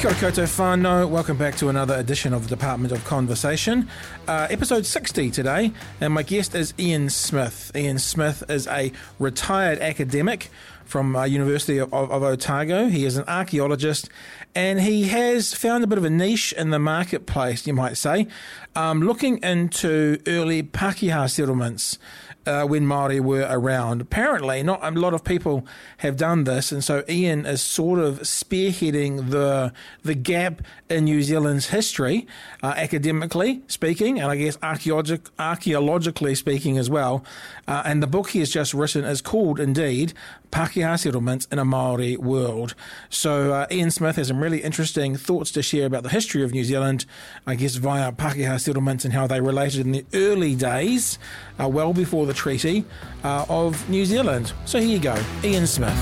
Kia koutou whānau. Welcome back to another edition of the Department of Conversation. Uh, episode 60 today, and my guest is Ian Smith. Ian Smith is a retired academic from uh, University of, of, of Otago. He is an archaeologist, and he has found a bit of a niche in the marketplace, you might say, um, looking into early Pākehā settlements uh, when Maori were around. Apparently, not a lot of people have done this, and so Ian is sort of spearheading the the gap in New Zealand's history, uh, academically speaking, and I guess archaeologic, archaeologically speaking as well. Uh, and the book he has just written is called, indeed, Pākehā Settlements in a Maori World. So uh, Ian Smith has some really interesting thoughts to share about the history of New Zealand, I guess via Pākehā settlements and how they related in the early days, uh, well before the treaty, uh, of New Zealand. So here you go, Ian Smith.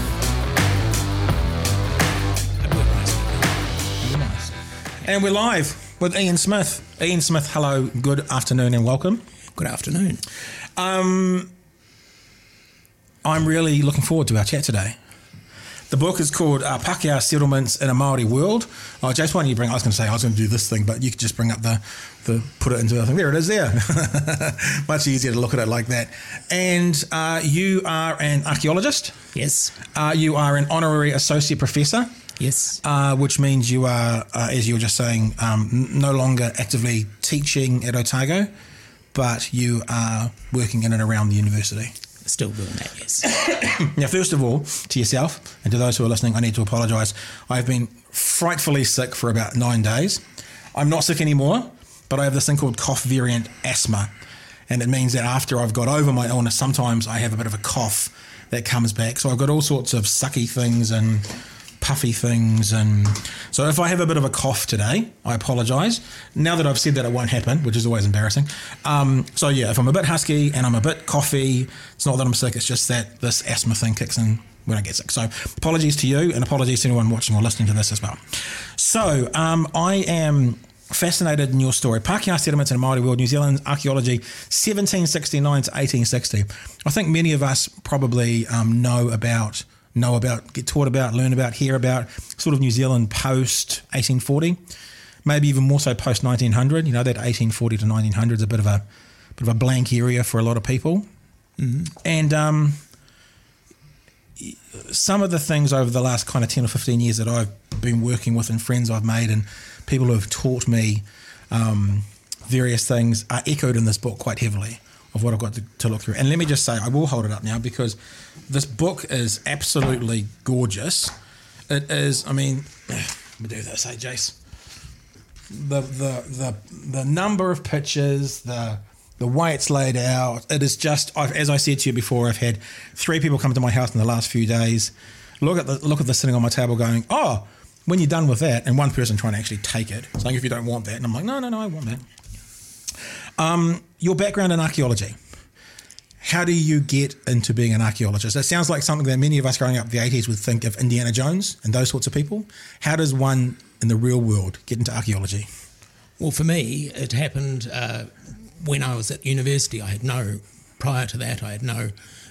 And we're live with Ian Smith. Ian Smith, hello, good afternoon, and welcome. Good afternoon. Um, I'm really looking forward to our chat today. The book is called uh, Pākehā Settlements in a Maori World. Oh, Jace, why don't you bring? I was going to say I was going to do this thing, but you could just bring up the, the put it into the thing. There it is. There, much easier to look at it like that. And uh, you are an archaeologist. Yes. Uh, you are an honorary associate professor. Yes. Uh, which means you are, uh, as you were just saying, um, no longer actively teaching at Otago, but you are working in and around the university. Still doing that, yes. Now, first of all, to yourself and to those who are listening, I need to apologise. I've been frightfully sick for about nine days. I'm not sick anymore, but I have this thing called cough variant asthma. And it means that after I've got over my illness, sometimes I have a bit of a cough that comes back. So I've got all sorts of sucky things and puffy things. And so if I have a bit of a cough today, I apologise. Now that I've said that, it won't happen, which is always embarrassing. Um, so yeah, if I'm a bit husky and I'm a bit coffee, it's not that I'm sick, it's just that this asthma thing kicks in when I get sick. So apologies to you and apologies to anyone watching or listening to this as well. So um, I am fascinated in your story. Pākehā settlements in a Māori world, New Zealand archaeology, 1769 to 1860. I think many of us probably um, know about, know about, get taught about, learn about, hear about sort of New Zealand post 1840, maybe even more so post 1900. You know, that 1840 to 1900 is a bit of a bit of a blank area for a lot of people. And um, some of the things over the last kind of 10 or 15 years that I've been working with and friends I've made and people who have taught me um, various things are echoed in this book quite heavily of what I've got to, to look through. And let me just say, I will hold it up now because this book is absolutely gorgeous. It is, I mean, let me do this, hey, Jace. The, the, the, the number of pictures, the, the way it's laid out, it is just. I've, as I said to you before, I've had three people come to my house in the last few days. Look at the look at this sitting on my table, going, "Oh, when you're done with that," and one person trying to actually take it, saying, "If you don't want that," and I'm like, "No, no, no, I want that." Um, your background in archaeology. How do you get into being an archaeologist? It sounds like something that many of us growing up in the 80s would think of Indiana Jones and those sorts of people. How does one in the real world get into archaeology? Well, for me, it happened uh, when I was at university. I had no, prior to that, I had no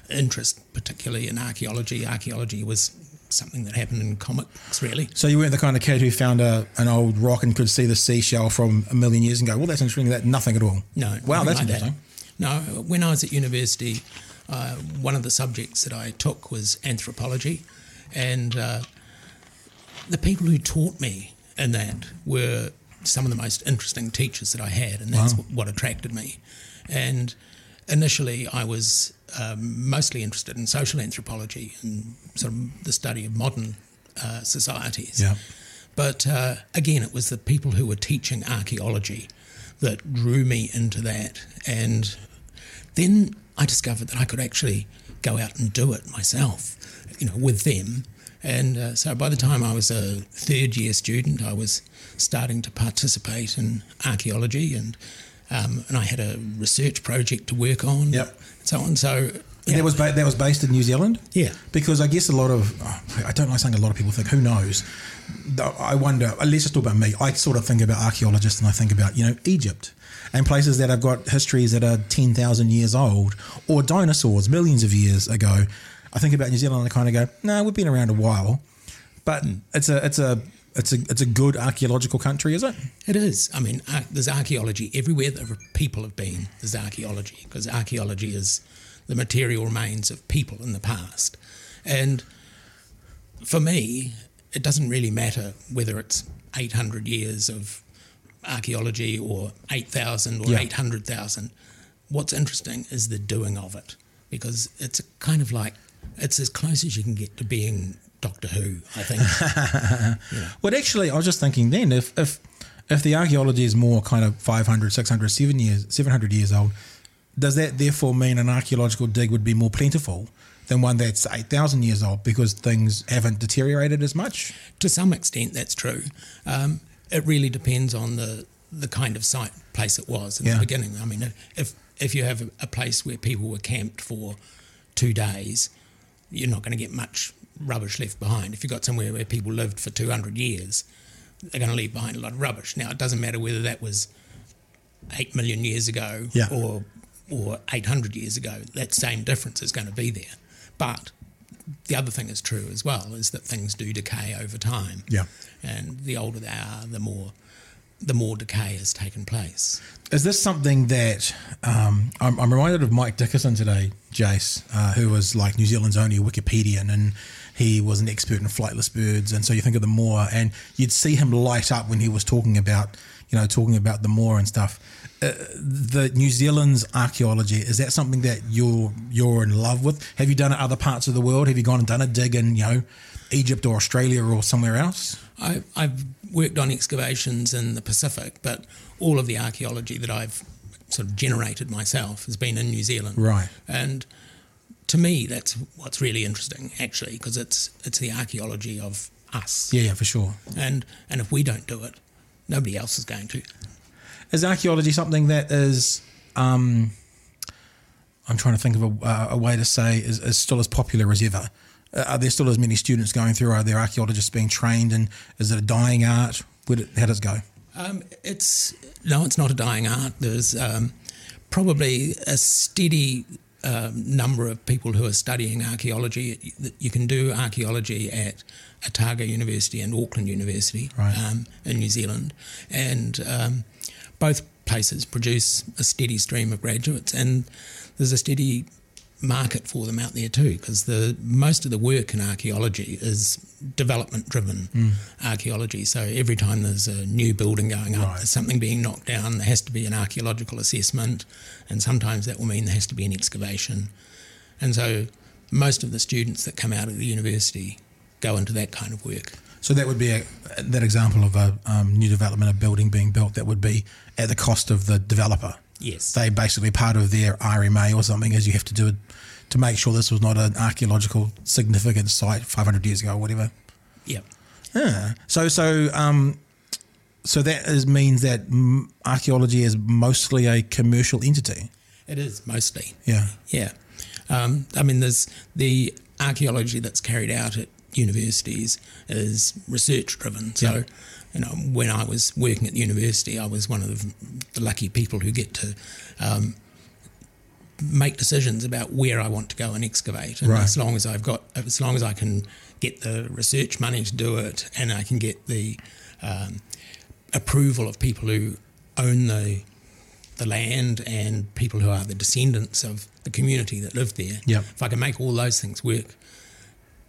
interest particularly in archaeology. Archaeology was something that happened in comics, really. So you weren't the kind of kid who found a, an old rock and could see the seashell from a million years and go, well, that's interesting. That nothing at all. No. Wow, that's like that. No, when I was at university, uh, one of the subjects that I took was anthropology, and uh, the people who taught me in that were some of the most interesting teachers that I had, and that's Wow. what attracted me. And initially, I was um, mostly interested in social anthropology and sort of the study of modern uh, societies. Yeah. But uh, again, it was the people who were teaching archaeology that drew me into that. And then I discovered that I could actually go out and do it myself, you know, with them. And uh, so by the time I was a third year student, I was starting to participate in archaeology and um, and I had a research project to work on. Yep. So on. So That was ba- that was based in New Zealand. Yeah. Because I guess a lot of oh, I don't like saying a lot of people think. Who knows? I wonder. Uh, let's just talk about me. I sort of think about archaeologists and I think about you know Egypt and places that have got histories that are ten thousand years old or dinosaurs millions of years ago. I think about New Zealand and I kind of go, no, we've been around a while, but hmm. it's a it's a it's a it's a good archaeological country, is it? It is. I mean, there's archaeology everywhere that people have been. There's archaeology because archaeology is the material remains of people in the past. And for me, it doesn't really matter whether it's 800 years of archaeology or 8,000 or Yeah. 800,000. What's interesting is the doing of it because it's kind of like it's as close as you can get to being Doctor Who, I think. Well, actually, I was just thinking then if if if the archaeology is more kind of 500, 600, 7 years, 700 years old, does that therefore mean an archaeological dig would be more plentiful than one that's 8,000 years old because things haven't deteriorated as much? to some extent, that's true. Um, it really depends on the the kind of site place it was in Yeah. the beginning. I mean, if if you have a, a place where people were camped for two days, you're not going to get much rubbish left behind. If you've got somewhere where people lived for 200 years, they're going to leave behind a lot of rubbish. Now, it doesn't matter whether that was eight million years ago Yeah. or or 800 years ago. That same difference is going to be there. But the other thing is true as well is that things do decay over time. Yeah. And the older they are, the more the more decay has taken place. Is this something that um, I'm, I'm reminded of Mike Dickison today, Jace, uh, who was like New Zealand's only Wikipedian, and he was an expert in flightless birds. And so you think of the moa, and you'd see him light up when he was talking about, you know, talking about the moa and stuff. Uh, the New Zealand's archaeology is that something that you're you're in love with? Have you done it other parts of the world? Have you gone and done a dig in, you know, Egypt or Australia or somewhere else? I, I've worked on excavations in the Pacific, but all of the archaeology that I've sort of generated myself has been in New Zealand. Right. And to me, that's what's really interesting, actually, because it's it's the archaeology of us. Yeah, yeah, for sure. And and if we don't do it, nobody else is going to. Is archaeology something that is, um, I'm trying to think of a, uh, a way to say, is, is still as popular as ever? Uh, are there still as many students going through? Are there archaeologists being trained? And is it a dying art? Would it, how does it go? Um, it's no, it's not a dying art. There's um, probably a steady um, number of people who are studying archaeology. You can do archaeology at Otago University and Auckland University Right. um, in New Zealand, and um, both places produce a steady stream of graduates, and there's a steady market for them out there too, because the most of the work in archaeology is development driven archaeology. So every time there's a new building going up, Right. something being knocked down, there has to be an archaeological assessment, and sometimes that will mean there has to be an excavation. And so most of the students that come out of the university go into that kind of work. So that would be a, that example of a um, new development, a building being built that would be at the cost of the developer. Yes. They basically part of their RMA or something is you have to do it to make sure this was not an archaeological significant site 500 years ago or whatever. Yep. Yeah. So so um, so that is, means that archaeology is mostly a commercial entity. It is mostly. Yeah. Yeah. Um, I mean, there's the archaeology that's carried out at universities is research driven. So, Yeah. You know, when I was working at the university, I was one of the, lucky people who get to um, make decisions about where I want to go and excavate. And Right. as long as I've got, as long as I can get the research money to do it, and I can get the um, approval of people who own the the land and people who are the descendants of the community that lived there. Yep. If I can make all those things work,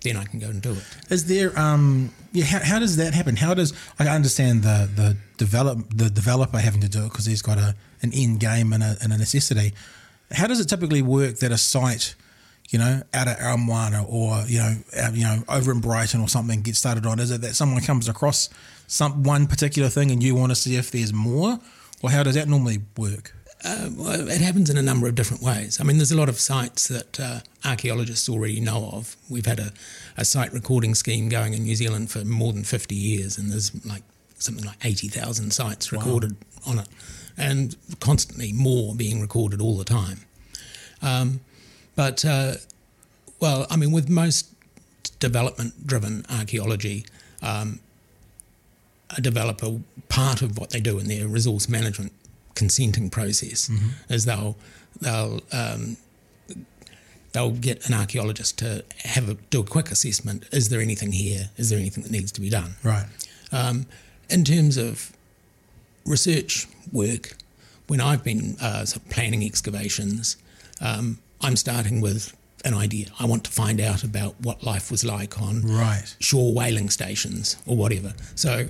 then I can go and do it. Is there um yeah how, how does that happen? How does I understand the the develop the developer having to do it because he's got a an end game and a, and a necessity. How does it typically work that a site, you know, out of Aramoana or you know you know over in Brighton or something gets started on? Is it that someone comes across some one particular thing and you want to see if there's more, or how does that normally work? Uh, it happens in a number of different ways. I mean, there's a lot of sites that uh, archaeologists already know of. We've had a, a site recording scheme going in New Zealand for more than 50 years, and there's like something like 80,000 sites recorded on it, and constantly more being recorded all the time. Um, but, uh, well, I mean, with most development driven archaeology, um, a developer, part of what they do in their resource management consenting process is they'll they'll um, they'll get an archaeologist to have a, do a quick assessment. Is there anything here? Is there anything that needs to be done? Right. Um, in terms of research work, when I've been uh, sort of planning excavations, um, I'm starting with an idea. I want to find out about what life was like on Right. shore whaling stations or whatever. So,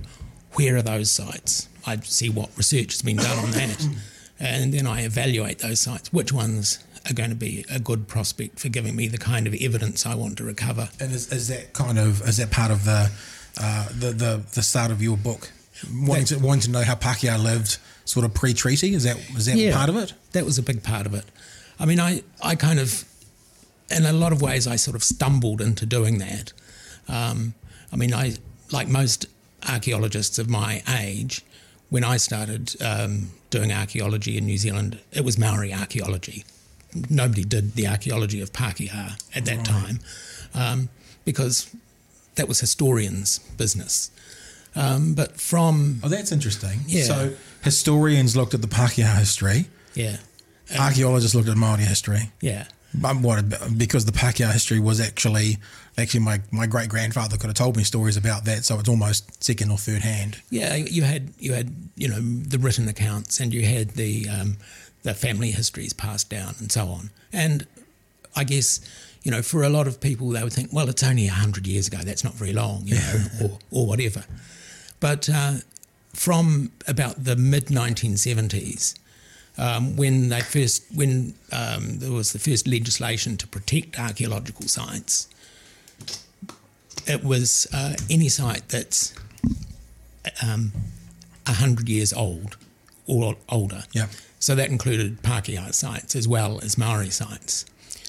where are those sites? I see what research has been done on that, and then I evaluate those sites. Which ones are going to be a good prospect for giving me the kind of evidence I want to recover? And is, is that kind of is that part of the uh, the, the the start of your book? Wanting to, wanting to know how Pākehā lived, sort of pre-treaty. Is that is that part of it? That was a big part of it. I mean, I, I kind of, in a lot of ways, I sort of stumbled into doing that. Um, I mean, I like most archaeologists of my age, when I started um, doing archaeology in New Zealand, it was Maori archaeology. Nobody did the archaeology of Pākehā at that time um, because that was historians' business. Um, but from Oh, that's interesting. Yeah. So historians looked at the Pākehā history. yeah, Archaeologists looked at Māori history. yeah, What because the Pākehā history was actually actually my, my great grandfather could have told me stories about that, so it's almost second or third hand. Yeah, you had you had you know the written accounts, and you had the um, the family histories passed down, and so on. And I guess you know for a lot of people, they would think, well, it's only hundred years ago. That's not very long, you know, or or whatever. But uh, from about the mid 1970s, um, when they first when um, there was the first legislation to protect archaeological sites, it was uh, any site that's um, 100 years old or older. Yeah. So that included Pākehā sites as well as Maori sites.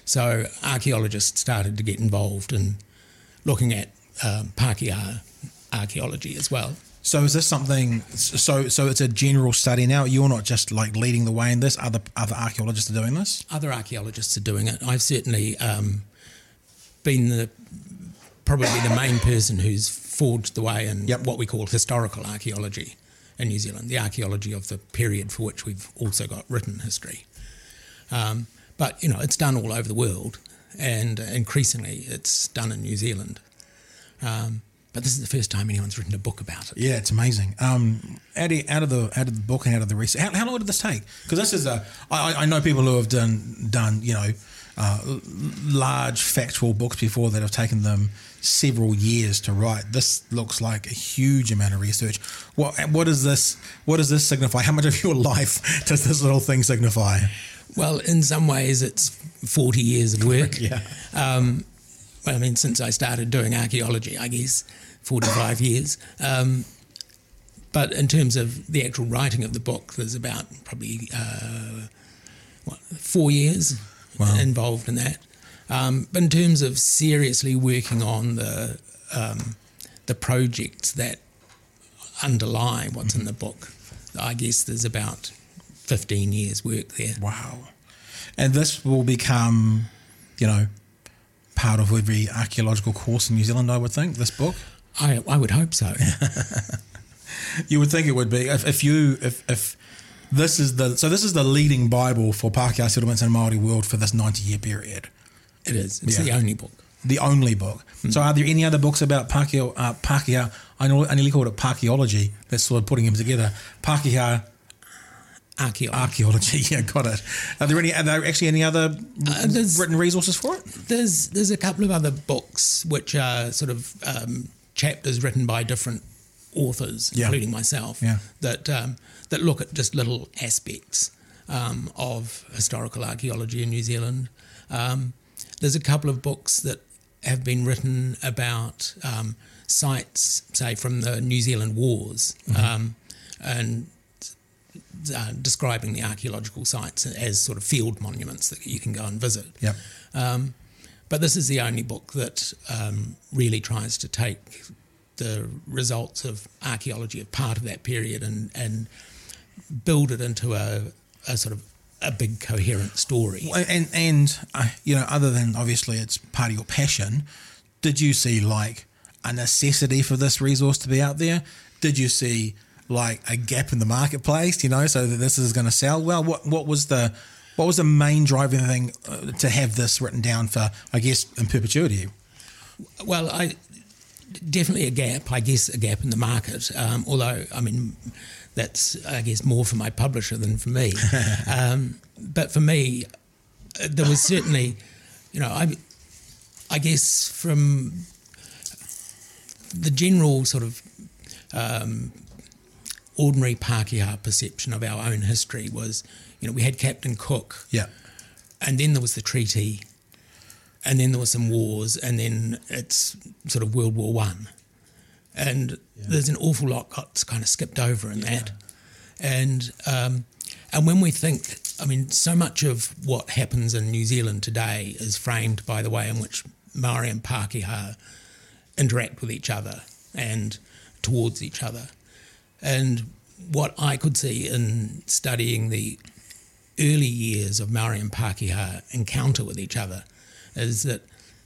So archaeologists started to get involved in looking at um, Pākehā archaeology as well. So is this something? So so it's a general study now. You're not just like leading the way in this. Other other archaeologists are doing this. Other archaeologists are doing it. I've certainly um, been the probably the main person who's forged the way in Yep. what we call historical archaeology in New Zealand, the archaeology of the period for which we've also got written history. Um, but you know, it's done all over the world, and increasingly it's done in New Zealand. Um, but this is the first time anyone's written a book about it. Yeah, it's amazing. Um, out of, out of the out of the book and out of the research, how, how long did this take? Because this is a I, I know people who have done done you know uh, large factual books before that have taken them several years to write. This looks like a huge amount of research. What what is this? What does this signify? How much of your life does this little thing signify? Well, in some ways, it's 40 years of work. Yeah. Um, well, I mean, since I started doing archaeology, I guess 45 years. Um, but in terms of the actual writing of the book, there's about probably uh, what, four years Wow. involved in that. Um, but in terms of seriously working on the um, the projects that underlie what's in the book, I guess there's about 15 years work there. Wow. And this will become, you know, part of every archaeological course in New Zealand. I would think this book. I, I would hope so. You would think it would be if, if you if if this is the so this is the leading Bible for Pākehā settlements in Māori world for this ninety year period. It is. It's Yeah. the only book. The only book. So are there any other books about Pākehā? Uh, Pākehā I know I nearly called it Pākeology. That's sort of putting them together. Pākehā Archaeology. archaeology. Yeah, got it. Are there any? Are there actually any other Uh, written resources for it? there's there's a couple of other books which are sort of um, chapters written by different authors, Yeah. including myself, Yeah. that um, that look at just little aspects um, of historical archaeology in New Zealand. Um, there's a couple of books that have been written about um, sites, say from the New Zealand Wars, um, and uh, describing the archaeological sites as sort of field monuments that you can go and visit. Yep. Um, but this is the only book that um, really tries to take the results of archaeology of part of that period and, and build it into a, a sort of a big coherent story. And and uh, you know, other than obviously it's part of your passion, did you see like a necessity for this resource to be out there? Did you see like a gap in the marketplace? You know, so that this is going to sell well. What what was the what was the main driving thing uh, to have this written down for? I guess in perpetuity. Well, I definitely a gap, I guess, a gap in the market. Um, although, I mean, that's, I guess, more for my publisher than for me. um, but for me, there was certainly, you know, I, I guess from the general sort of um, ordinary Pākehā perception of our own history was, you know, we had Captain Cook, Yeah. and then there was the treaty, and then there were some wars, and then it's sort of World War One, and there's an awful lot got kind of skipped over in that, and um, and when we think, I mean, so much of what happens in New Zealand today is framed by the way in which Maori and Pākehā interact with each other and towards each other. And what I could see in studying the early years of Maori and Pākehā encounter with each other is that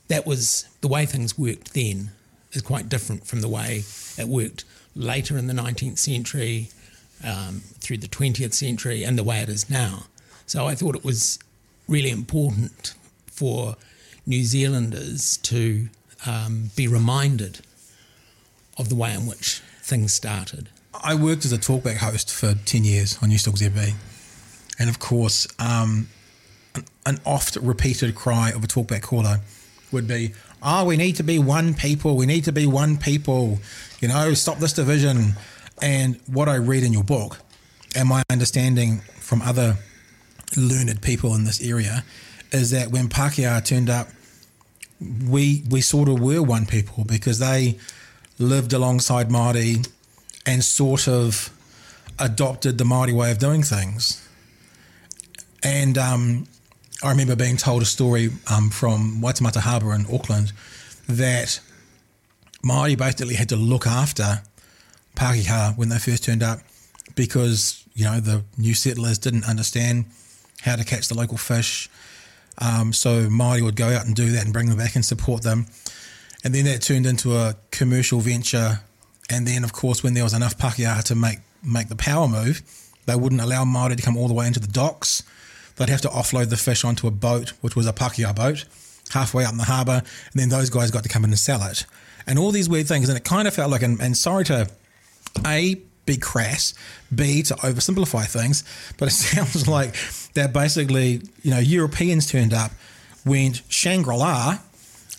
that was the way things worked then is quite different from the way it worked later in the 19th century, um, through the 20th century, and the way it is now. So I thought it was really important for New Zealanders to um, be reminded of the way in which things started. I worked as a talkback host for 10 years on Newstalk ZB. And of course, um, an, an oft repeated cry of a talkback caller would be, Oh, we need to be one people. We need to be one people. You know, stop this division. And what I read in your book and my understanding from other learned people in this area is that when Pākehā turned up, we we sort of were one people because they lived alongside Māori and sort of adopted the Māori way of doing things. And um, I remember being told a story um, from Waitemata Harbour in Auckland that Māori basically had to look after Pākehā when they first turned up because, you know, the new settlers didn't understand how to catch the local fish. Um, so Māori would go out and do that and bring them back and support them. And then that turned into a commercial venture. And then, of course, when there was enough Pākehā to make, make the power move, they wouldn't allow Māori to come all the way into the docks. They'd have to offload the fish onto a boat, which was a Pākehā boat, halfway up in the harbour. And then those guys got to come in and sell it. And all these weird things. And it kind of felt like, and, and sorry to A, be crass, B, to oversimplify things, but it sounds like that basically, you know, Europeans turned up, went Shangri La,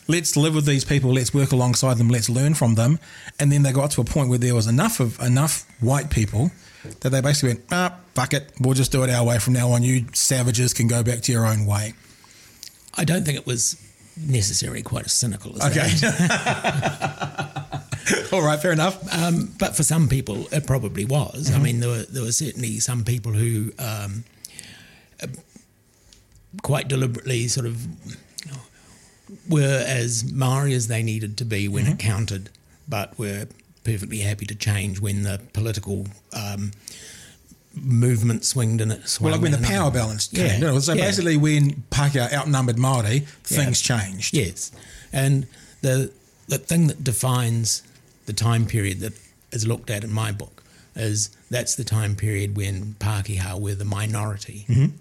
let's live with these people, let's work alongside them, let's learn from them. And then they got to a point where there was enough of enough white people that they basically went, ah, fuck it, we'll just do it our way from now on. You savages can go back to your own way. I don't think it was necessarily quite as cynical as Okay. that. All right, fair enough. Um, but for some people, it probably was. I mean, there were there were certainly some people who um, uh, quite deliberately sort of were as Maori as they needed to be when it counted, but were perfectly happy to change when the political um, movement swinged in it. Well, like when the in power another- balance Yeah, changed. No, So yeah. basically, when Pākehā outnumbered Māori, things changed. Yes, and the the thing that defines the time period that is looked at in my book is that's the time period when Pākehā were the minority. Mm-hmm.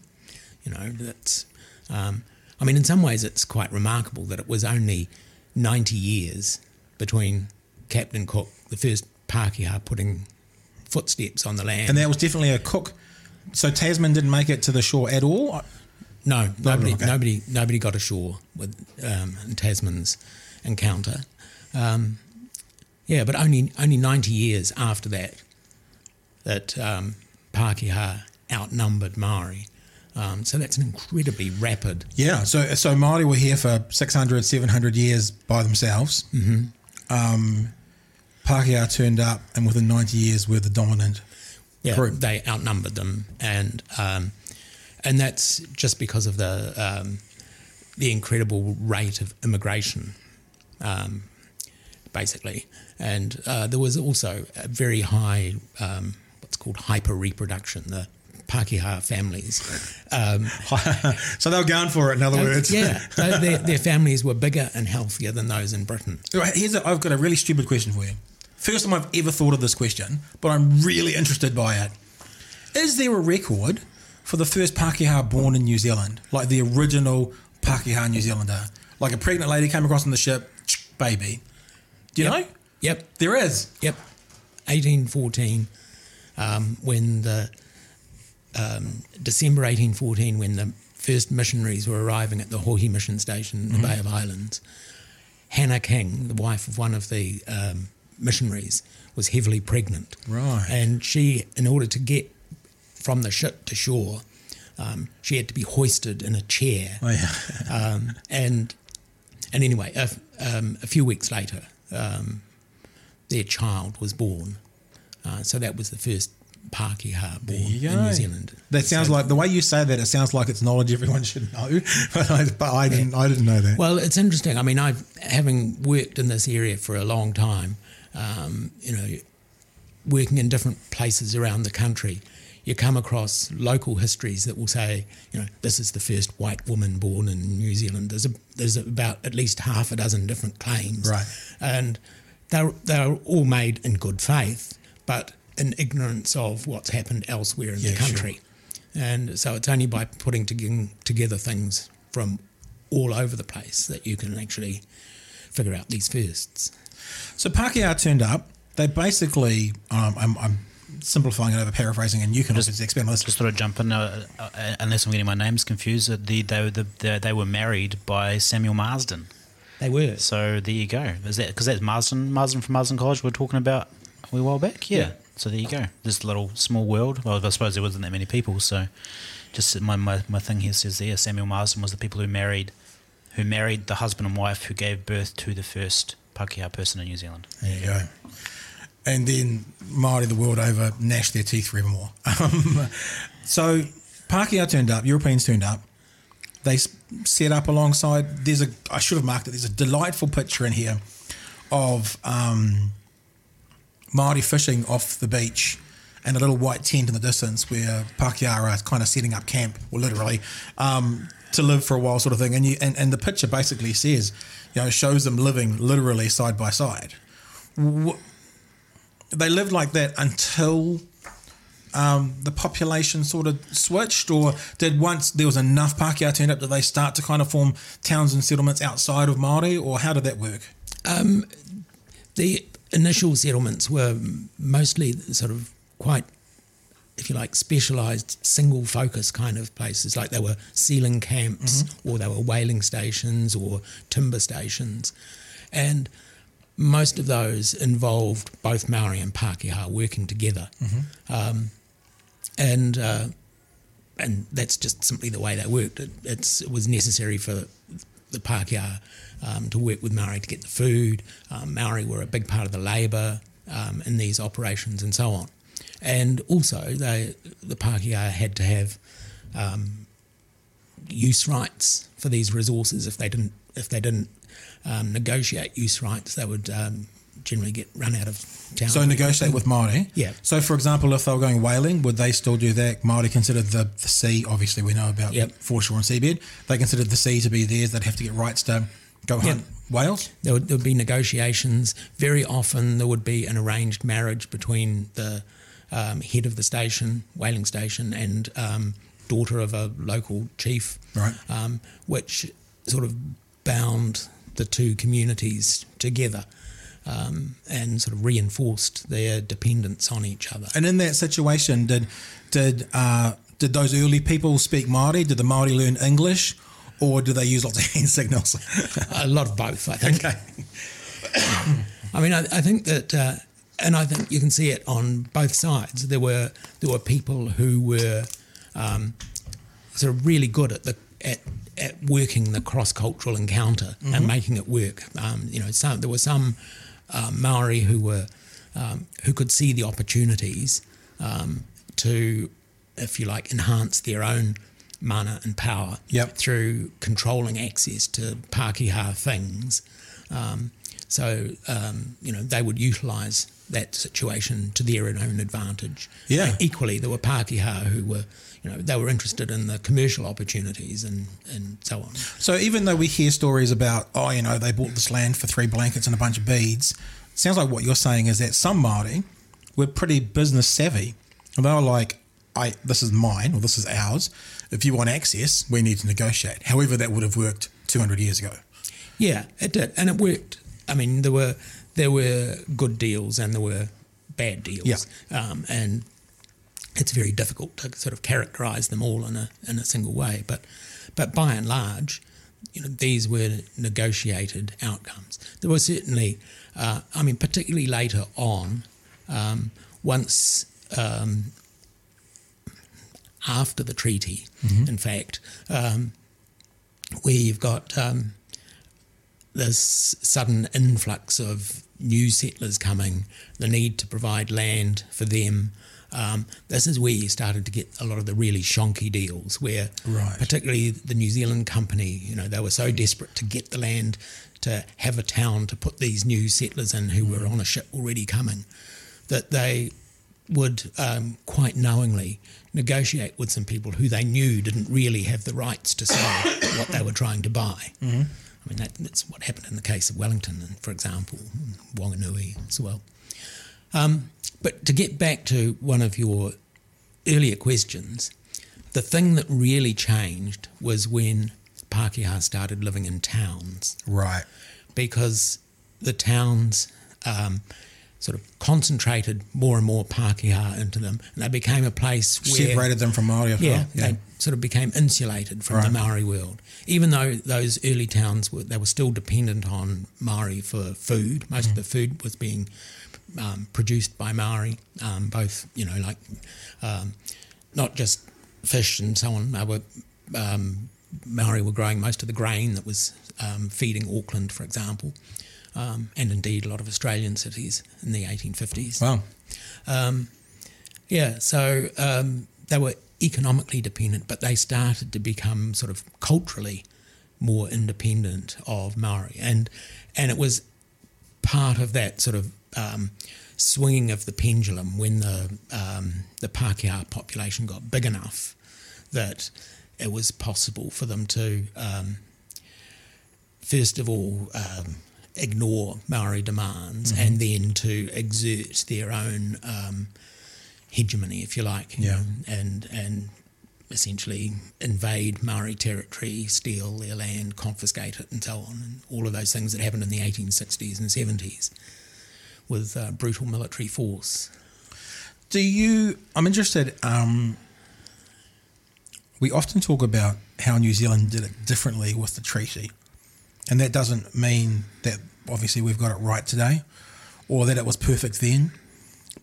You know, that's. Um, I mean, in some ways, it's quite remarkable that it was only ninety years between Captain Cook, the first Pākehā, putting footsteps on the land. And that was definitely a cook. So Tasman didn't make it to the shore at all. No, nobody, okay. nobody, nobody got ashore with um, in Tasman's encounter. Um, yeah, but only only ninety years after that, that um, Pākehā outnumbered Maori. Um, so that's an incredibly rapid. Yeah. So so Māori were here for 600, 700 years by themselves. Mm-hmm. Um, Pākehā turned up, and within ninety years, were the dominant. Yeah, Group. they outnumbered them, and um, and that's just because of the um, the incredible rate of immigration, um, basically. And uh, there was also a very high um, what's called hyper reproduction. The Pākehā families, um, so they were going for it. In other words, yeah, so their, their families were bigger and healthier than those in Britain. Right, Here's a, I've got a really stupid question for you. First time I've ever thought of this question, but I'm really interested by it. Is there a record for the first Pākehā born in New Zealand, like the original Pākehā New Zealander? Like a pregnant lady came across on the ship, baby. Do you Yep. know? Yep. There is. Yep. 1814, um, when the um, December 1814, when the first missionaries were arriving at the Hohi mission station in the Bay of Islands, Hannah King, the wife of one of the um, missionaries, was heavily pregnant. Right. And she, in order to get from the ship to shore, um, she had to be hoisted in a chair. Oh, yeah. Um, and and anyway, a, um, a few weeks later, um, their child was born. Uh, so that was the first Pākehā born in. New Zealand. That sounds So- like the way you say that. It sounds like it's knowledge everyone should know, but I, but I didn't. I didn't know that. Well, it's interesting. I mean, I've having worked in this area for a long time. Um, you know, working in different places around the country, you come across local histories that will say, you know, this is the first white woman born in New Zealand. There's a, there's about at least half a dozen different claims, Right. And they're they're all made in good faith, but in ignorance of what's happened elsewhere in Yeah, the sure. country. And so it's only by putting together things from all over the place that you can actually figure out these firsts. So Pākehā turned up. They basically, um, I'm, I'm simplifying it over paraphrasing, and you can Just- obviously expand on this. Just thought I'd jump in, uh, uh, unless I'm getting my names confused. The, they, were the, the, they were married by Samuel Marsden. They were. So there you go. Is that because that's Marsden, Marsden from Marsden College we are talking about a wee while back? Yeah. Yeah. So there you go. This little small world. Well, I suppose there wasn't that many people. So just my, my, my thing here says there Samuel Marsden was the people who married who married the husband and wife who gave birth to the first Pākehā person in New Zealand. There you go. And then Māori the world over gnashed their teeth forevermore. Um, so Pākehā turned up, Europeans turned up. They set up alongside. There's a. I should have marked it. There's a delightful picture in here of um, Māori fishing off the beach, and a little white tent in the distance where Pākehā are kind of setting up camp, or literally, um, to live for a while, sort of thing. And you and, and the picture basically says, you know, shows them living literally side by side they lived like that until um, the population sort of switched, or did once there was enough Pākehā turned up, did they start to kind of form towns and settlements outside of Māori, or how did that work? The initial settlements were mostly sort of quite, if you like, specialised, single focus kind of places. Like they were sealing camps, or they were whaling stations, or timber stations, and most of those involved both Maori and Pākehā working together, um, and uh, and that's just simply the way they worked. It, it's, it was necessary for the Pākehā um, to work with Maori to get the food. Um, Maori were a big part of the labour um, in these operations and so on. And also, they, the Pākehā had to have um, use rights for these resources. If they didn't, if they didn't um, negotiate use rights, they would um, generally get run out of town. So negotiate with Māori. Yeah. So for example, if they were going whaling, would they still do that? Māori considered the, the sea, obviously we know about Yep. foreshore and seabed. They considered the sea to be theirs. They'd have to get rights to go hunt whales. there would, there would be negotiations. Very often, there would be an arranged marriage between the um, head of the station, whaling station, and um, daughter of a local chief, Right. um, which sort of bound the two communities together um, and sort of reinforced their dependence on each other. And in that situation, did did uh, did those early people speak Māori? Did the Māori learn English, or do they use lots of hand signals? a lot of both, I think. okay. I mean, I, I think that, uh, and I think you can see it on both sides. There were there were people who were um, sort of really good at the at, at working the cross cultural encounter and making it work. Um, you know, some there were some uh, Maori who were um, who could see the opportunities um, to, if you like, enhance their own mana and power Yep. through controlling access to Pākehā things. Um, so, um, you know, they would utilise that situation to their own advantage. Yeah. Equally, there were Pākehā who were, you know, they were interested in the commercial opportunities and, and so on. So even though we hear stories about, oh, you know, they bought this land for three blankets and a bunch of beads, it sounds like what you're saying is that some Māori were pretty business savvy. And they were like, I, this is mine or this is ours. If you want access, we need to negotiate. However, that would have worked 200 years ago. Yeah, it did, and it worked. I mean, there were there were good deals and there were bad deals. Yeah. Um, and it's very difficult to sort of characterise them all in a in a single way. But but by and large, you know, these were negotiated outcomes. There was certainly, uh, I mean, particularly later on, um, once um, after the treaty, in fact, um, where you've got um, this sudden influx of new settlers coming, the need to provide land for them. Um, this is where you started to get a lot of the really shonky deals, where Right. particularly the New Zealand company, you know, they were so desperate to get the land to have a town to put these new settlers in who were on a ship already coming, that they would um, quite knowingly negotiate with some people who they knew didn't really have the rights to sell what they were trying to buy. Mm-hmm. I mean, that, that's what happened in the case of Wellington, and for example, Wanganui as well. Um, but to get back to one of your earlier questions, the thing that really changed was when Pākehā started living in towns Right. because the towns um, sort of concentrated more and more Pākehā into them, and they became a place where Separated them from Māori as yeah, they sort of became insulated from Right. the Maori world. Even though those early towns were, they were still dependent on Maori for food. Most Mm. of the food was being um, produced by Maori, um, both you know like um, not just fish and so on. They were um, Maori were growing most of the grain that was um, feeding Auckland, for example, um, and indeed a lot of Australian cities in the 1850s. Wow. Um, yeah, so um, they were economically dependent, but they started to become sort of culturally more independent of Maori, and and it was part of that sort of um, swinging of the pendulum when the um, the Pākehā population got big enough that it was possible for them to um, first of all um, ignore Maori demands and then to exert their own um, hegemony, if you like, Yeah. know, and and essentially invade Maori territory, steal their land, confiscate it, and so on, and all of those things that happened in the 1860s and 70s with uh, brutal military force. Do you? I'm interested. Um, we often talk about how New Zealand did it differently with the treaty, and that doesn't mean that obviously we've got it right today, or that it was perfect then.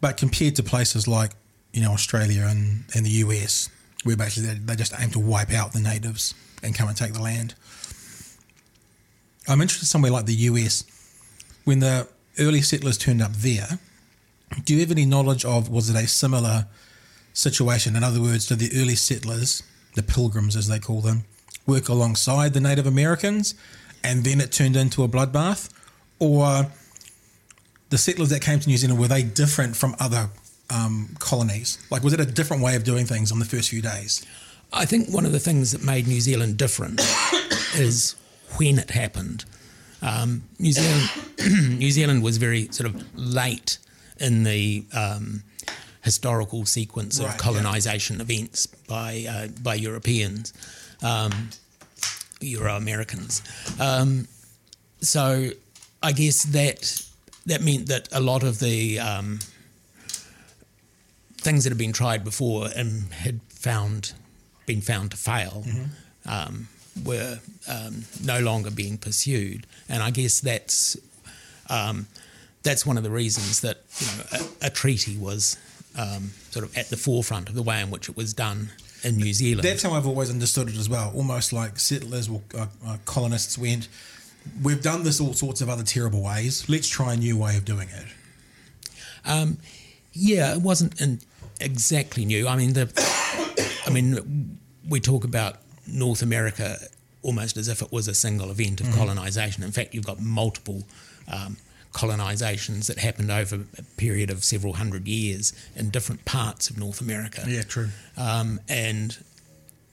But compared to places like you know Australia and, and the US, where basically they, they just aim to wipe out the natives and come and take the land. I'm interested somewhere like the US, when the early settlers turned up there. Do you have any knowledge of was it a similar situation? In other words, did the early settlers, the pilgrims as they call them, work alongside the Native Americans and then it turned into a bloodbath? Or the settlers that came to New Zealand, were they different from other um, colonies? Like, was it a different way of doing things on the first few days? I think one of the things that made New Zealand different is when it happened. Um, New Zealand, New Zealand was very sort of late in the um, historical sequence of Right, yeah. colonisation events by uh, by Europeans, um, Euro Americans. Um, so I guess that that meant that a lot of the um, things that had been tried before and had found been found to fail um, were um, no longer being pursued, and I guess that's um, that's one of the reasons that you know a, a treaty was um, sort of at the forefront of the way in which it was done in New Zealand. That's how I've always understood it as well. Almost like settlers or uh, uh, colonists went, we've done this all sorts of other terrible ways. Let's try a new way of doing it. Um, yeah, it wasn't in exactly new. I mean, the, I mean, we talk about North America almost as if it was a single event of colonisation. In fact, you've got multiple um, colonisations that happened over a period of several hundred years in different parts of North America. Yeah, true. Um, and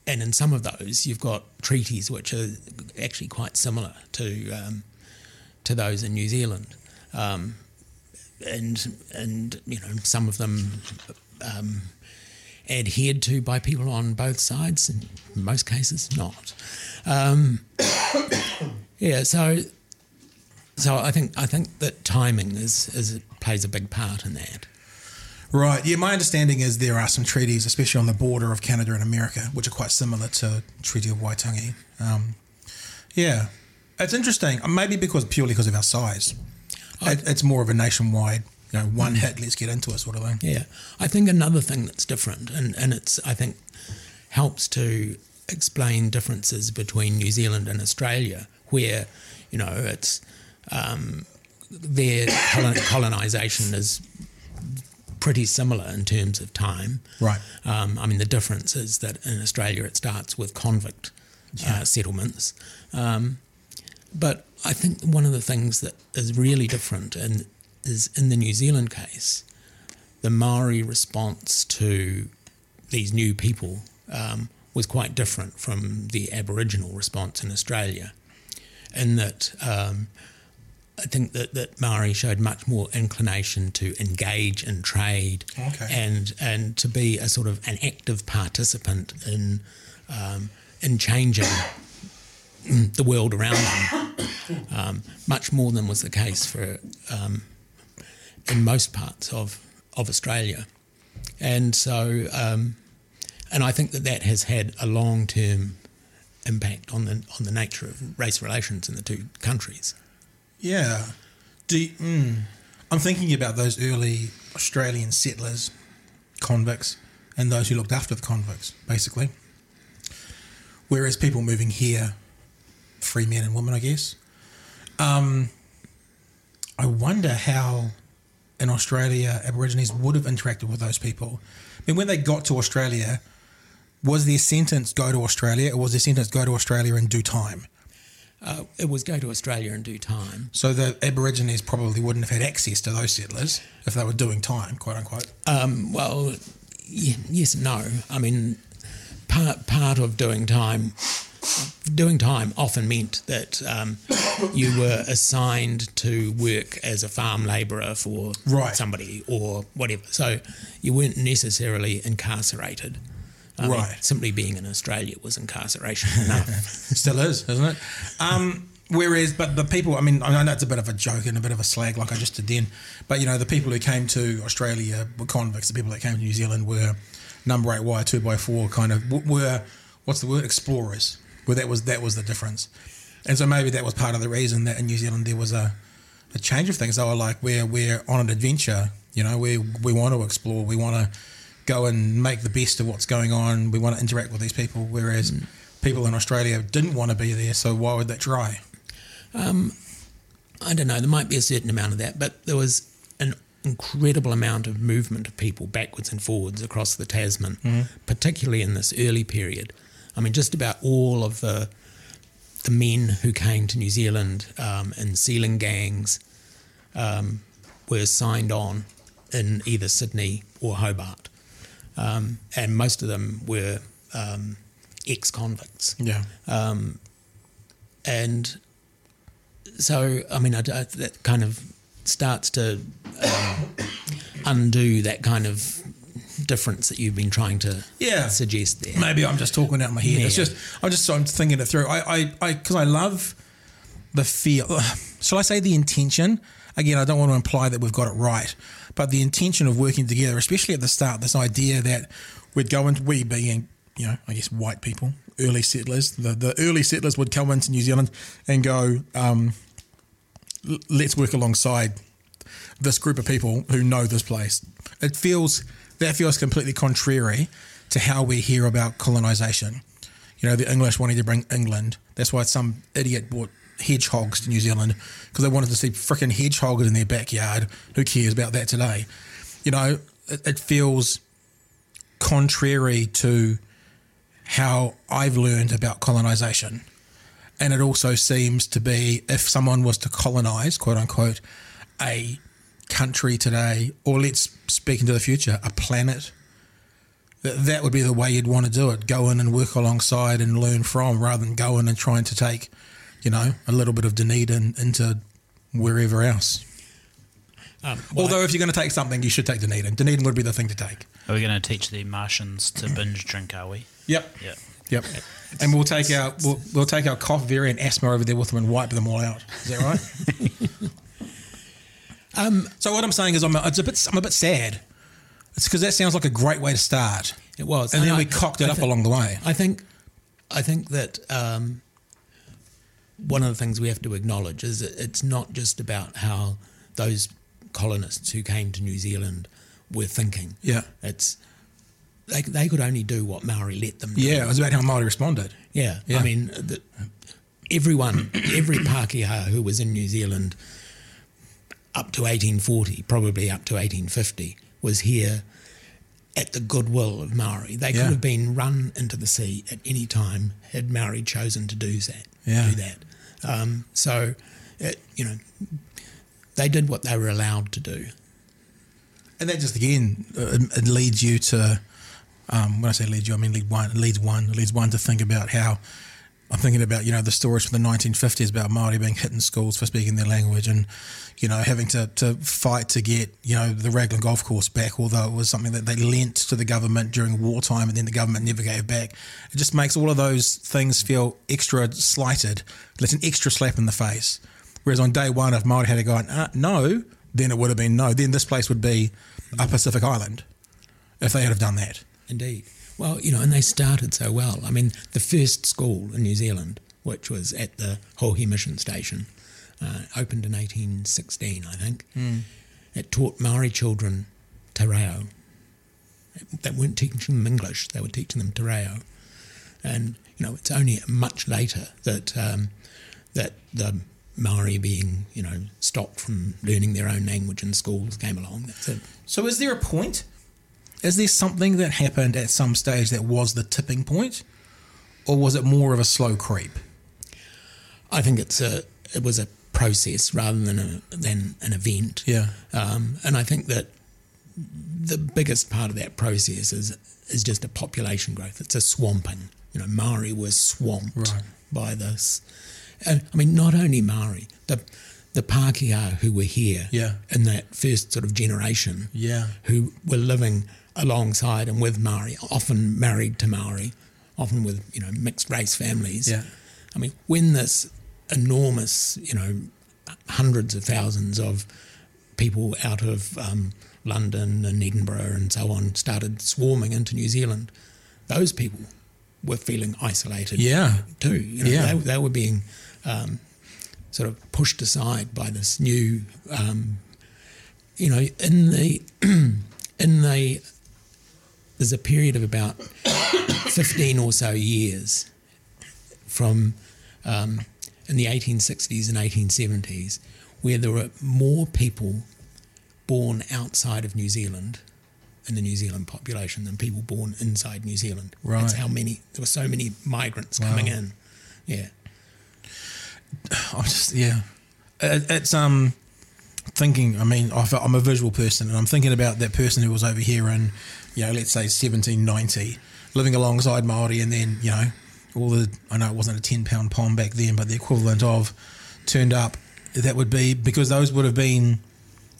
and in some of those, you've got treaties which are actually quite similar to um, to those in New Zealand, um, and and you know some of them um, adhered to by people on both sides, in most cases not. Um, yeah, so so I think I think that timing is, is plays a big part in that. Right. Yeah, my understanding is there are some treaties, especially on the border of Canada and America, which are quite similar to Treaty of Waitangi. Um, yeah, it's interesting. Maybe because purely because of our size, it, it's more of a nationwide. You know, one hit, let's get into it, sort of thing. Yeah, I think another thing that's different, and, and it's I think helps to explain differences between New Zealand and Australia, where you know it's um, their colonisation is pretty similar in terms of time. Right. Um, I mean, the difference is that in Australia it starts with convict uh, settlements. Um, but I think one of the things that is really different in, is in the New Zealand case, the Maori response to these new people um, was quite different from the Aboriginal response in Australia, in that um, I think that, that Maori showed much more inclination to engage in trade Okay. and and to be a sort of an active participant in um, in changing the world around them, um, much more than was the case for um, in most parts of of Australia, and so um, and I think that that has had a long term impact on the on the nature of race relations in the two countries. Yeah. Do you- mm, I'm thinking about those early Australian settlers, convicts, and those who looked after the convicts, basically. Whereas people moving here, free men and women, I guess. Um, I wonder how in Australia Aborigines would have interacted with those people. I mean, when they got to Australia, was their sentence go to Australia, or was their sentence go to Australia in due time? Uh, it was go to Australia in due time. So the Aborigines probably wouldn't have had access to those settlers if they were doing time, quote unquote. Um, well, y- yes and no. I mean, part part of doing time, doing time often meant that um, you were assigned to work as a farm labourer for Right. somebody or whatever. So you weren't necessarily incarcerated. I mean, Right. simply being in Australia was incarceration enough. Still is, isn't it? Um, whereas, but the people, I mean, I know it's a bit of a joke and a bit of a slag, like I just did then. But you know, the people who came to Australia were convicts. The people that came to New Zealand were number eight wire, two by four, kind of were what's the word? Explorers. Where that was that was the difference. And so maybe that was part of the reason that in New Zealand there was a, a change of things. They were like, we're we're on an adventure. You know, we we want to explore. We want to go and make the best of what's going on. We want to interact with these people. Whereas people in Australia didn't want to be there. So why would that try? I don't know, there might be a certain amount of that, but there was an incredible amount of movement of people backwards and forwards across the Tasman, particularly in this early period. I mean, just about all of the the men who came to New Zealand um, in sealing gangs um, were signed on in either Sydney or Hobart, um, and most of them were um, ex-convicts Yeah. and so I mean I, I- that kind of starts to um, undo that kind of difference that you've been trying to Yeah. suggest there. Maybe I'm just talking out of my head. It's just I'm just I'm thinking it through. I I I because I love the feel. Shall I say the intention? Again, I don't want to imply that we've got it right, but the intention of working together, especially at the start, this idea that we'd go into we being you know I guess white people, early settlers. The the early settlers would come into New Zealand and go. Um, let's work alongside this group of people who know this place. It feels that feels completely contrary to how we hear about colonization. You know, the English wanting to bring England. That's why some idiot brought hedgehogs to New Zealand because they wanted to see freaking hedgehogs in their backyard. Who cares about that today? You know, it, it feels contrary to how I've learned about colonization. And it also seems to be if someone was to colonize, quote unquote, a country today, or let's speak into the future, a planet, that, that would be the way you'd want to do it. Go in and work alongside and learn from rather than go in and trying to take, you know, a little bit of Dunedin into wherever else. Um, well, Although if you're going to take something, you should take Dunedin. Dunedin would be the thing to take. Are we going to teach the Martians to binge drink? Are we? Yep. Yep. Yep. And we'll take our we'll, we'll take our cough variant asthma over there with them and wipe them all out. Is that right? um, so what I'm saying is I'm a, it's a bit I'm a bit sad. It's because that sounds like a great way to start, It was, and then I- we cocked it I up thi- along the way. I think, I think that um, one of the things we have to acknowledge is that it's not just about how those colonists who came to New Zealand were thinking. Yeah. It's they, they could only do what Maori let them do. Yeah, it was about how Maori responded. Yeah, Yeah. I mean, the, everyone, every Pākehā who was in New Zealand up to 1840, probably up to 1850, was here at the goodwill of Maori. They Yeah. could have been run into the sea at any time had Maori chosen to do that. Yeah. Do that. Um, so, it, you know, they did what they were allowed to do. And that just again, uh, it, leads you to. Um, when I say leads you, I mean lead one. Leads one. Leads one to think about how. I'm thinking about you know the stories from the 1950s about Maori being hit in schools for speaking their language, and you know having to, to fight to get you know the Raglan golf course back, although it was something that they lent to the government during wartime, and then the government never gave back. It just makes all of those things feel extra slighted. It's an extra slap in the face. Whereas on day one, if Maori had gone uh, no, then it would have been no. Then this place would be a Pacific island if they had have done that. Indeed. Well, you know, and they started so well. I mean, the first school in New Zealand, which was at the Hohi Mission Station, uh, opened in 1816, I think. It taught Maori children te reo. They weren't teaching them English, they were teaching them te reo. And, you know, it's only much later that, um, that the Maori being, you know, stopped from learning their own language in schools came along. That's it. So, is there a point? Is there something that happened at some stage that was the tipping point, or was it more of a slow creep? I think it's a it was a process rather than a than an event. Yeah. Um, and I think that the biggest part of that process is is just a population growth. It's a swamping. You know, Maori was swamped Right. by this. And I mean, not only Maori, the the Pākehā who were here Yeah. in that first sort of generation, Yeah. who were living alongside and with Maori, often married to Maori, often with you know mixed race families. Yeah. I mean, when this enormous, you know, hundreds of thousands of people out of um, London and Edinburgh and so on started swarming into New Zealand, those people were feeling isolated Yeah. too. You know, Yeah. they, they were being um, sort of pushed aside by this new, um, you know, in the in the there's a period of about fifteen or so years from um, in the 1860s and 1870s where there were more people born outside of New Zealand in the New Zealand population than people born inside New Zealand. Right. That's how many there were so many migrants coming in. Yeah. I'm just yeah. It, it's um thinking. I mean, I'm a visual person, and I'm thinking about that person who was over here in, you know, let's say 1790, living alongside Maori, and then you know, all the I know it wasn't a 10 pound pom back then, but the equivalent of turned up. That would be because those would have been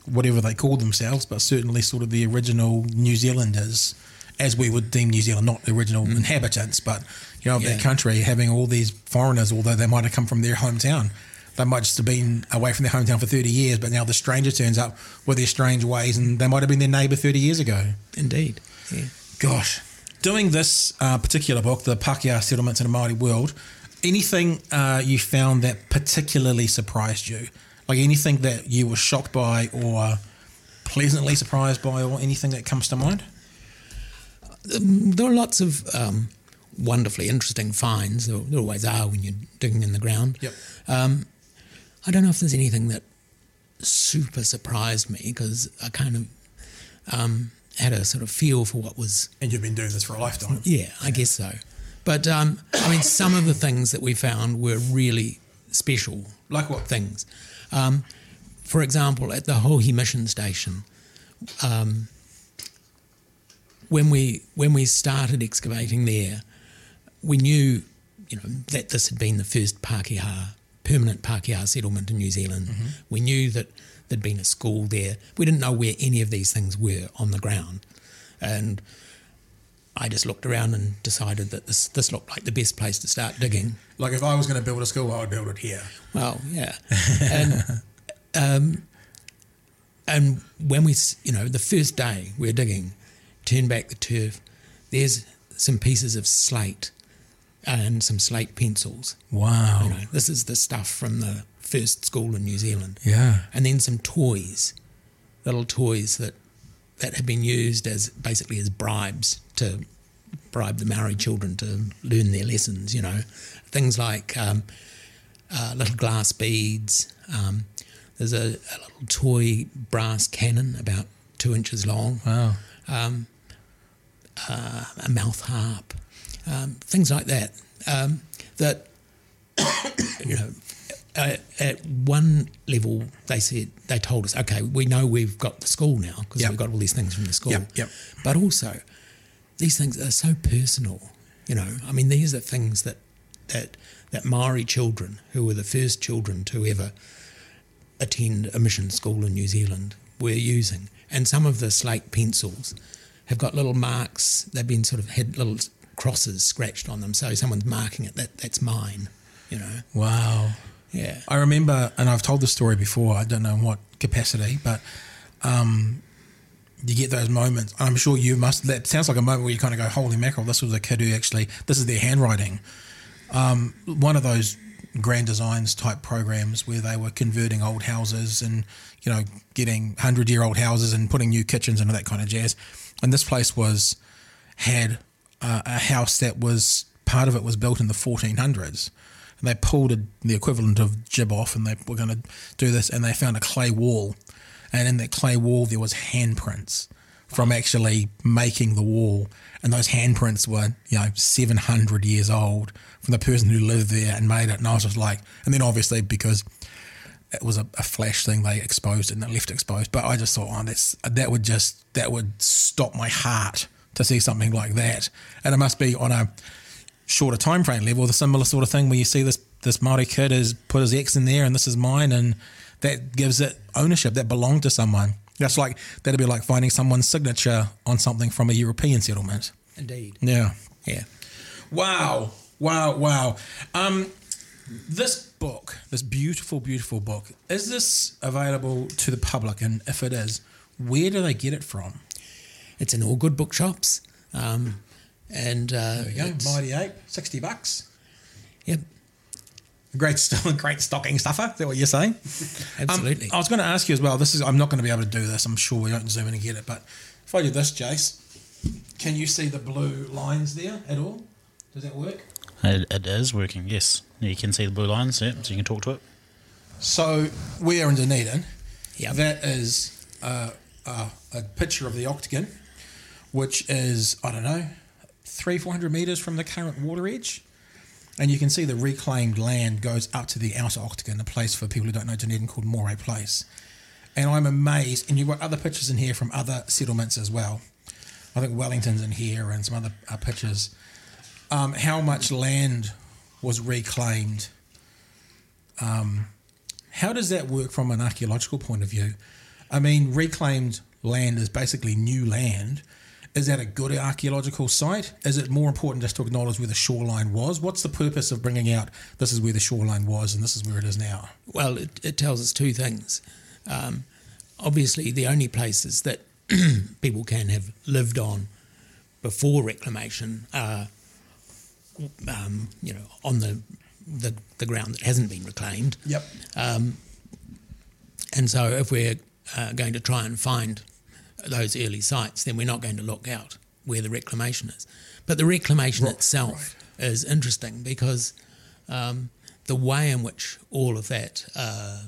whatever they called themselves, but certainly sort of the original New Zealanders, as we would deem New Zealand, not the original mm. inhabitants, but you know, of Yeah. that country, having all these foreigners, although they might have come from their hometown. They might just have been away from their hometown for 30 years, but now the stranger turns up with their strange ways, and they might have been their neighbour 30 years ago. Indeed. Yeah. Gosh. Doing this uh, particular book, The Pākehā Settlements in a Māori World, anything uh, you found that particularly surprised you? Like anything that you were shocked by or pleasantly surprised by or anything that comes to mind? there are lots of um, wonderfully interesting finds. There, there always are when you're digging in the ground. Yep. Um, I don't know if there's anything that super surprised me because I kind of um, had a sort of feel for what was. And you've been doing this for a lifetime. Yeah, I guess so. But um, I mean, some of the things that we found were really special Like what? things. Um, for example, at the Hohi Mission Station, um, when we when we started excavating there, we knew, you know, that this had been the first Pākehā, permanent Pākehā settlement in New Zealand. We knew that there'd been a school there. We didn't know where any of these things were on the ground, and I just looked around and decided that this this looked like the best place to start digging. Like if I was going to build a school, I would build it here. Well, yeah, and um, and when we, you know, the first day we're digging, turn back the turf. There's some pieces of slate and some slate pencils. Wow. You know, this is the stuff from the first school in New Zealand. Yeah. and then some toys, little toys that that had been used as basically as bribes to bribe the Maori children to learn their lessons. You know, things like um, uh, little glass beads. Um, there's a, a little toy brass cannon about two inches long. Wow. a mouth harp, um, things like that. Um, that you know, uh, at one level, they said they told us, okay, we know we've got the school now because Yep. we've got all these things from the school. Yep, yep. But also, these things are so personal. You know, I mean, these are things that that that Maori children, who were the first children to ever attend a mission school in New Zealand, were using. And some of the slate pencils have got little marks. They've been sort of had little crosses scratched on them, so someone's marking it. That that's mine. You know. Wow. Yeah. I remember, and I've told the story before. I don't know in what capacity, but um, you get those moments. I'm sure you must. That sounds like a moment where you kind of go, "Holy mackerel! This was a kid who actually. This is their handwriting." Um, one of those grand designs type programs where they were converting old houses and you know getting hundred year old houses and putting new kitchens and all that kind of jazz. And this place was had uh, a house that was part of it was built in the 1400s. And they pulled a, the equivalent of jib off and they were going to do this and they found a clay wall. And in that clay wall, there was handprints from actually making the wall. And those handprints were, you know, 700 years old from the person who lived there and made it. And I was just like, and then obviously because it was a, a flash thing, they exposed it and left exposed. But I just thought, oh, that's that would just that would stop my heart to see something like that. And it must be on a shorter time frame level, the similar sort of thing where you see this this Maori kid has put his X in there and this is mine, and that gives it ownership that belonged to someone. That's like that'd be like finding someone's signature on something from a European settlement. Indeed. Yeah. Yeah. Wow. Wow. Wow. Um, this book, this beautiful, beautiful book, is this available to the public? And if it is, where do they get it from? It's in all good bookshops. Um, and uh, There we go. it's- Mighty Ape, 60 bucks. Yep. Great, st- great stocking stuffer. Is that what you're saying? Um, Absolutely. I was going to ask you as well. This is I'm not going to be able to do this. I'm sure we don't zoom in and get it. But if I do this, Jace, can you see the blue lines there at all? Does that work? It, it is working, yes. You can see the blue lines, yeah, so you can talk to it. So we are in Dunedin. Yep. That is uh, uh, a picture of the octagon, which is I don't know, three four hundred meters from the current water edge, and you can see the reclaimed land goes up to the outer octagon, a place for people who don't know Dunedin called Moray Place. And I'm amazed, and you've got other pictures in here from other settlements as well. I think Wellington's in here and some other uh, pictures. Um, how much land was reclaimed how does that work from an archaeological point of view? I mean, reclaimed land is basically new land. Is that a good archaeological site? Is it more important just to acknowledge where the shoreline was? What's the purpose of bringing out this is where the shoreline was and this is where it is now? Well, it, it tells us two things. Um, obviously, the only places that people can have lived on before reclamation are, um, you know, on the, the the ground that hasn't been reclaimed. Yep. And so, if we're uh, going to try and find those early sites, then we're not going to look out where the reclamation is. But the reclamation Right, itself is interesting because um, the way in which all of that uh,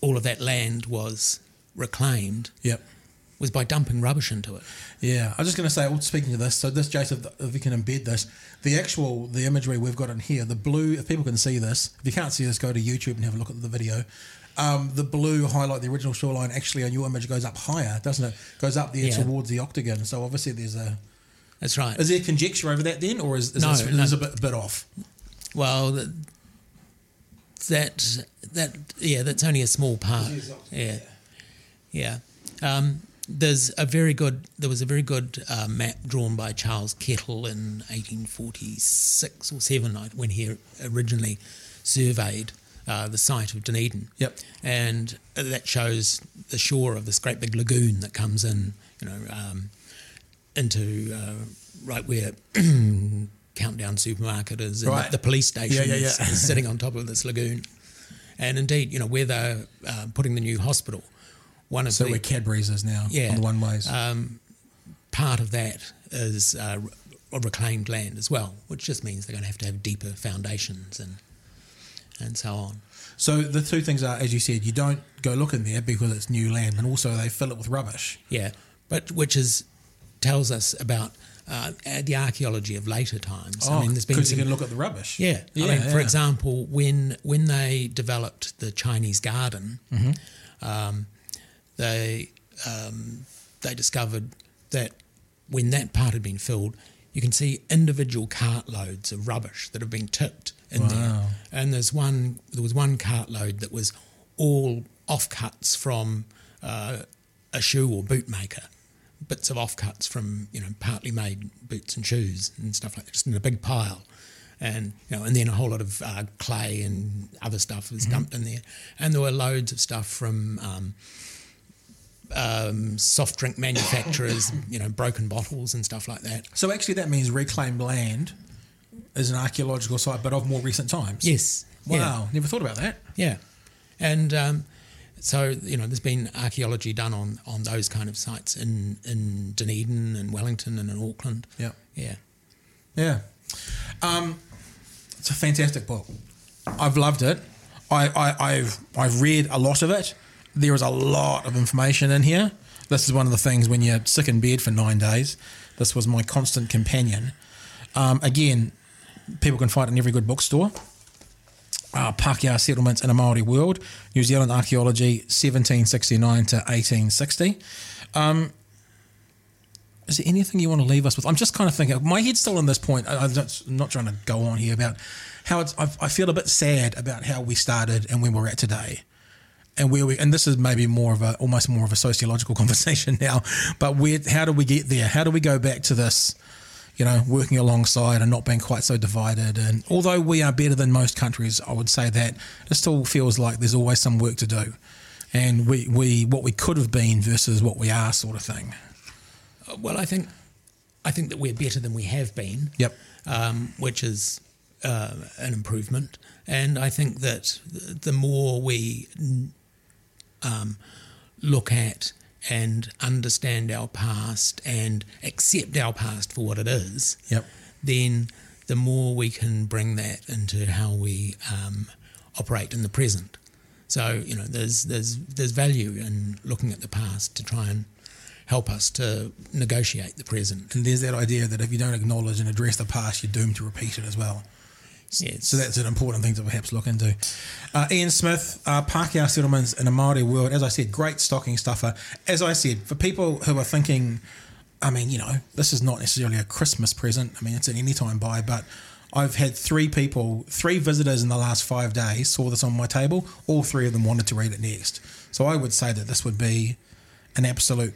all of that land was reclaimed Yep. was by dumping rubbish into it. Yeah, I was just going to say. Well, speaking of this, so this, Jason, if, you can embed this, the actual the imagery we've got in here, the blue. If people can see this, if you can't see this, go to YouTube and have a look at the video. Um, the blue highlight the original shoreline. Actually, on your image, goes up higher, doesn't it? Goes up there Yeah. towards the octagon. So obviously, there's a. That's right. Is there conjecture over that then, or is, is No, this, no. is a bit, bit off? Well, th- that that yeah, that's only a small part. Yeah, yeah. Um, there's a very good. There was a very good uh, map drawn by Charles Kettle in 1846 or seven when he originally surveyed uh, the site of Dunedin. Yep. And that shows the shore of this great big lagoon that comes in, you know, um, into uh, right where Countdown Supermarket is, and Right. the, the police station Yeah, yeah, is- yeah. is sitting on top of this lagoon. And indeed, you know, where they're uh, putting the new hospital, one of So the where Cadbury's is now Yeah. on the one ways. um, part of that is uh, reclaimed land as well, which just means they're going to have to have deeper foundations and and so on. so the two things are, as you said, you don't go looking there because it's new land, and also they fill it with rubbish. Yeah, but which is tells us about uh, the archaeology of later times. Oh, I mean, there's been because you can look at the rubbish. Yeah, yeah. I mean, for example, when when they developed the Chinese garden, Mm-hmm. um, they um, they discovered that when that part had been filled, you can see individual cartloads of rubbish that have been tipped in there. And there's one there was one cartload that was all offcuts from uh, a shoe or boot maker. Bits of offcuts from you know partly made boots and shoes and stuff like that, just in a big pile, and you know, and then a whole lot of uh, clay and other stuff was dumped in there, and there were loads of stuff from um, um, soft drink manufacturers, you know, broken bottles and stuff like that. So actually, that means reclaimed land is an archaeological site, but of more recent times. Yes. Wow. Yeah. Never thought about that. Yeah. And um, so, you know, there's been archaeology done on, on those kind of sites in, in Dunedin and Wellington and in Auckland. Yeah. Yeah. Yeah. Um, it's a fantastic book. I've loved it. I, I, I've I've read a lot of it. There is a lot of information in here. This is one of the things when you're sick in bed for nine days. This was my constant companion. Um, again, people can find it in every good bookstore. Uh, Pākehā settlements in a Maori world, New Zealand archaeology, 1769 to 1860. Is there anything you want to leave us with? I'm just kind of thinking. My head's still on this point. I, I'm not, trying to go on here about how I feel a bit sad about how we started and where we're at today, and where we. And this is maybe more of a almost more of a sociological conversation now. But where? How do we get there? How do we go back to this? You know, working alongside and not being quite so divided. And although we are better than most countries, I would say that it still feels like there's always some work to do. And we, we what we could have been versus what we are, sort of thing. Uh, Well, I think I think that we're better than we have been. Yep. Um, which is uh, an improvement, and I think that the more we um, look at and understand our past and accept our past for what it is, Yep. then the more we can bring that into how we um, operate in the present. So you know, there's there's there's value in looking at the past to try and help us to negotiate the present. And there's that idea that if you don't acknowledge and address the past, you're doomed to repeat it as well. So that's an important thing to perhaps look into. Uh, Ian Smith, uh, Pākehā Settlements in a Māori World, as I said, great stocking stuffer. As I said, for people who are thinking, I mean, you know, this is not necessarily a Christmas present. I mean, it's an anytime buy, but I've had three people, three visitors in the last five days saw this on my table. All three of them wanted to read it next. So I would say that this would be an absolute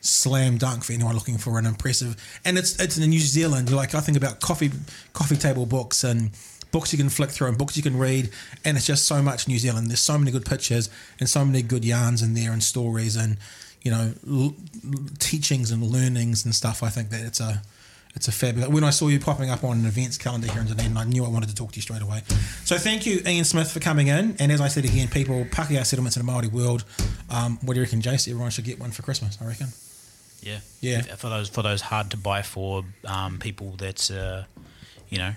slam dunk for anyone looking for an impressive. And it's it's in New Zealand. Like I think about coffee coffee table books and books you can flick through and books you can read, and it's just so much New Zealand. There's so many good pictures and so many good yarns in there and stories and you know l- teachings and learnings and stuff. I think that it's a it's a fabulous. When I saw you popping up on an events calendar here in Dunedin, I knew I wanted to talk to you straight away. So thank you, Ian Smith, for coming in. And as I said again, people, Pākehā settlements in the Māori world. Um, what do you reckon, Jace? Everyone should get one for Christmas. I reckon. Yeah, Yeah. For those for those hard to buy for um, people that uh, you know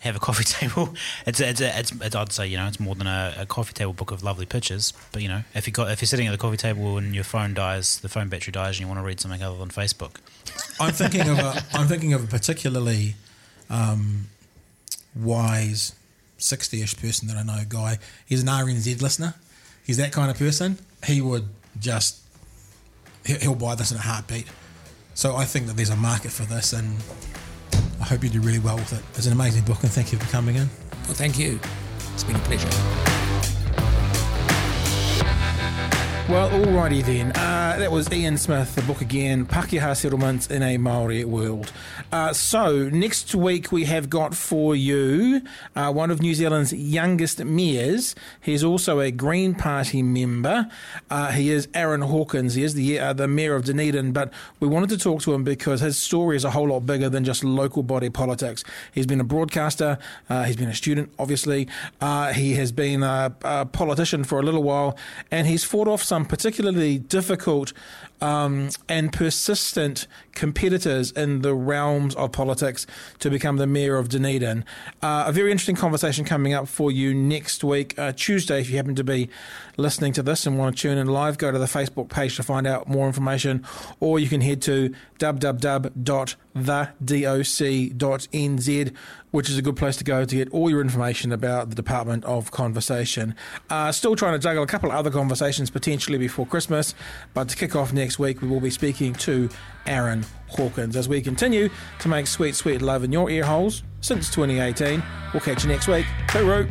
have a coffee table. It's a, it's, a, it's it's I'd say you know it's more than a, a coffee table book of lovely pictures. But you know if you got if you're sitting at the coffee table and your phone dies, the phone battery dies, and you want to read something other than Facebook. I'm thinking of a I'm thinking of a particularly um, wise sixty-ish person that I know. Guy, he's an RNZ listener. He's that kind of person. He would just he'll buy this in a heartbeat. So I think that there's a market for this, and I hope you do really well with it. It's an amazing book, and thank you for coming in. Well, thank you. It's been a pleasure. Well, alrighty then. Uh, that was Ian Smith, the book again, Pakeha Settlements in a Maori World. Uh, so, next week we have got for you uh, one of New Zealand's youngest mayors. He's also a Green Party member. Uh, he is Aaron Hawkins. He is the, uh, the mayor of Dunedin, but we wanted to talk to him because his story is a whole lot bigger than just local body politics. He's been a broadcaster, uh, he's been a student, obviously, he has been a, a politician for a little while, and he's fought off some particularly difficult um, and persistent competitors in the realms of politics to become the mayor of Dunedin. Uh, a very interesting conversation coming up for you next week, uh, Tuesday. If you happen to be listening to this and want to tune in live, go to the Facebook page to find out more information, or you can head to www.thedoc.nz which is a good place to go to get all your information about the Department of Conversation. Uh, still trying to juggle a couple of other conversations potentially before Christmas, but to kick off next week, we will be speaking to Aaron Hawkins as we continue to make sweet, sweet love in your ear holes since 2018. We'll catch you next week. Hooroo!